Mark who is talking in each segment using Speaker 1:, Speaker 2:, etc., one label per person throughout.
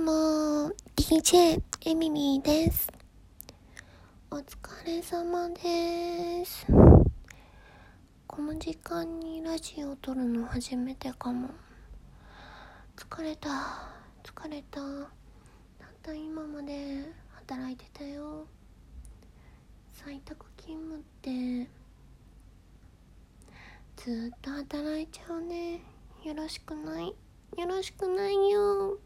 Speaker 1: も DJ エミミーです。お疲れ様です。この時間にラジオを撮るの初めてかも。疲れた、疲れた。たった今まで働いてたよ。在宅勤務ってずっと働いちゃうね。よろしくない。よろしくないよ。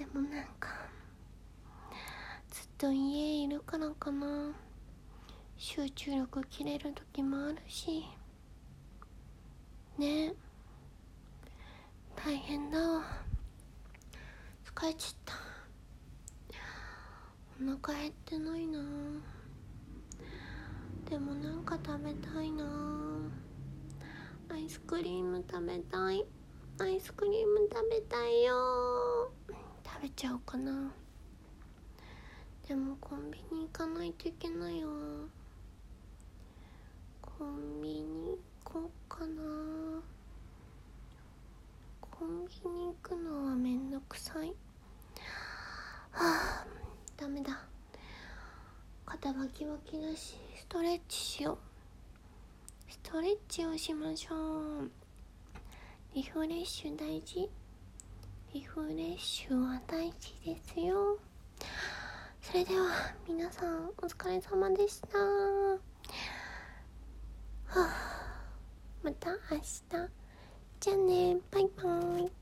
Speaker 1: でもなんかずっと家いるからかな。集中力切れる時もあるし。ね。大変だわ。疲れちゃった。お腹減ってないな。でもなんか食べたいな。アイスクリーム食べたい。アイスクリーム食べたいよ。食べちゃおうかな。でもコンビニ行かないといけないわ。コンビニ行こうかな。コンビニ行くのはめんどくさい。はあダメだ。肩バキバキだしストレッチしよう。ストレッチをしましょう。リフレッシュ大事。リフレッシュは大事ですよ。それでは皆さんお疲れ様でした。はあまた明日。じゃあね。バイバイ。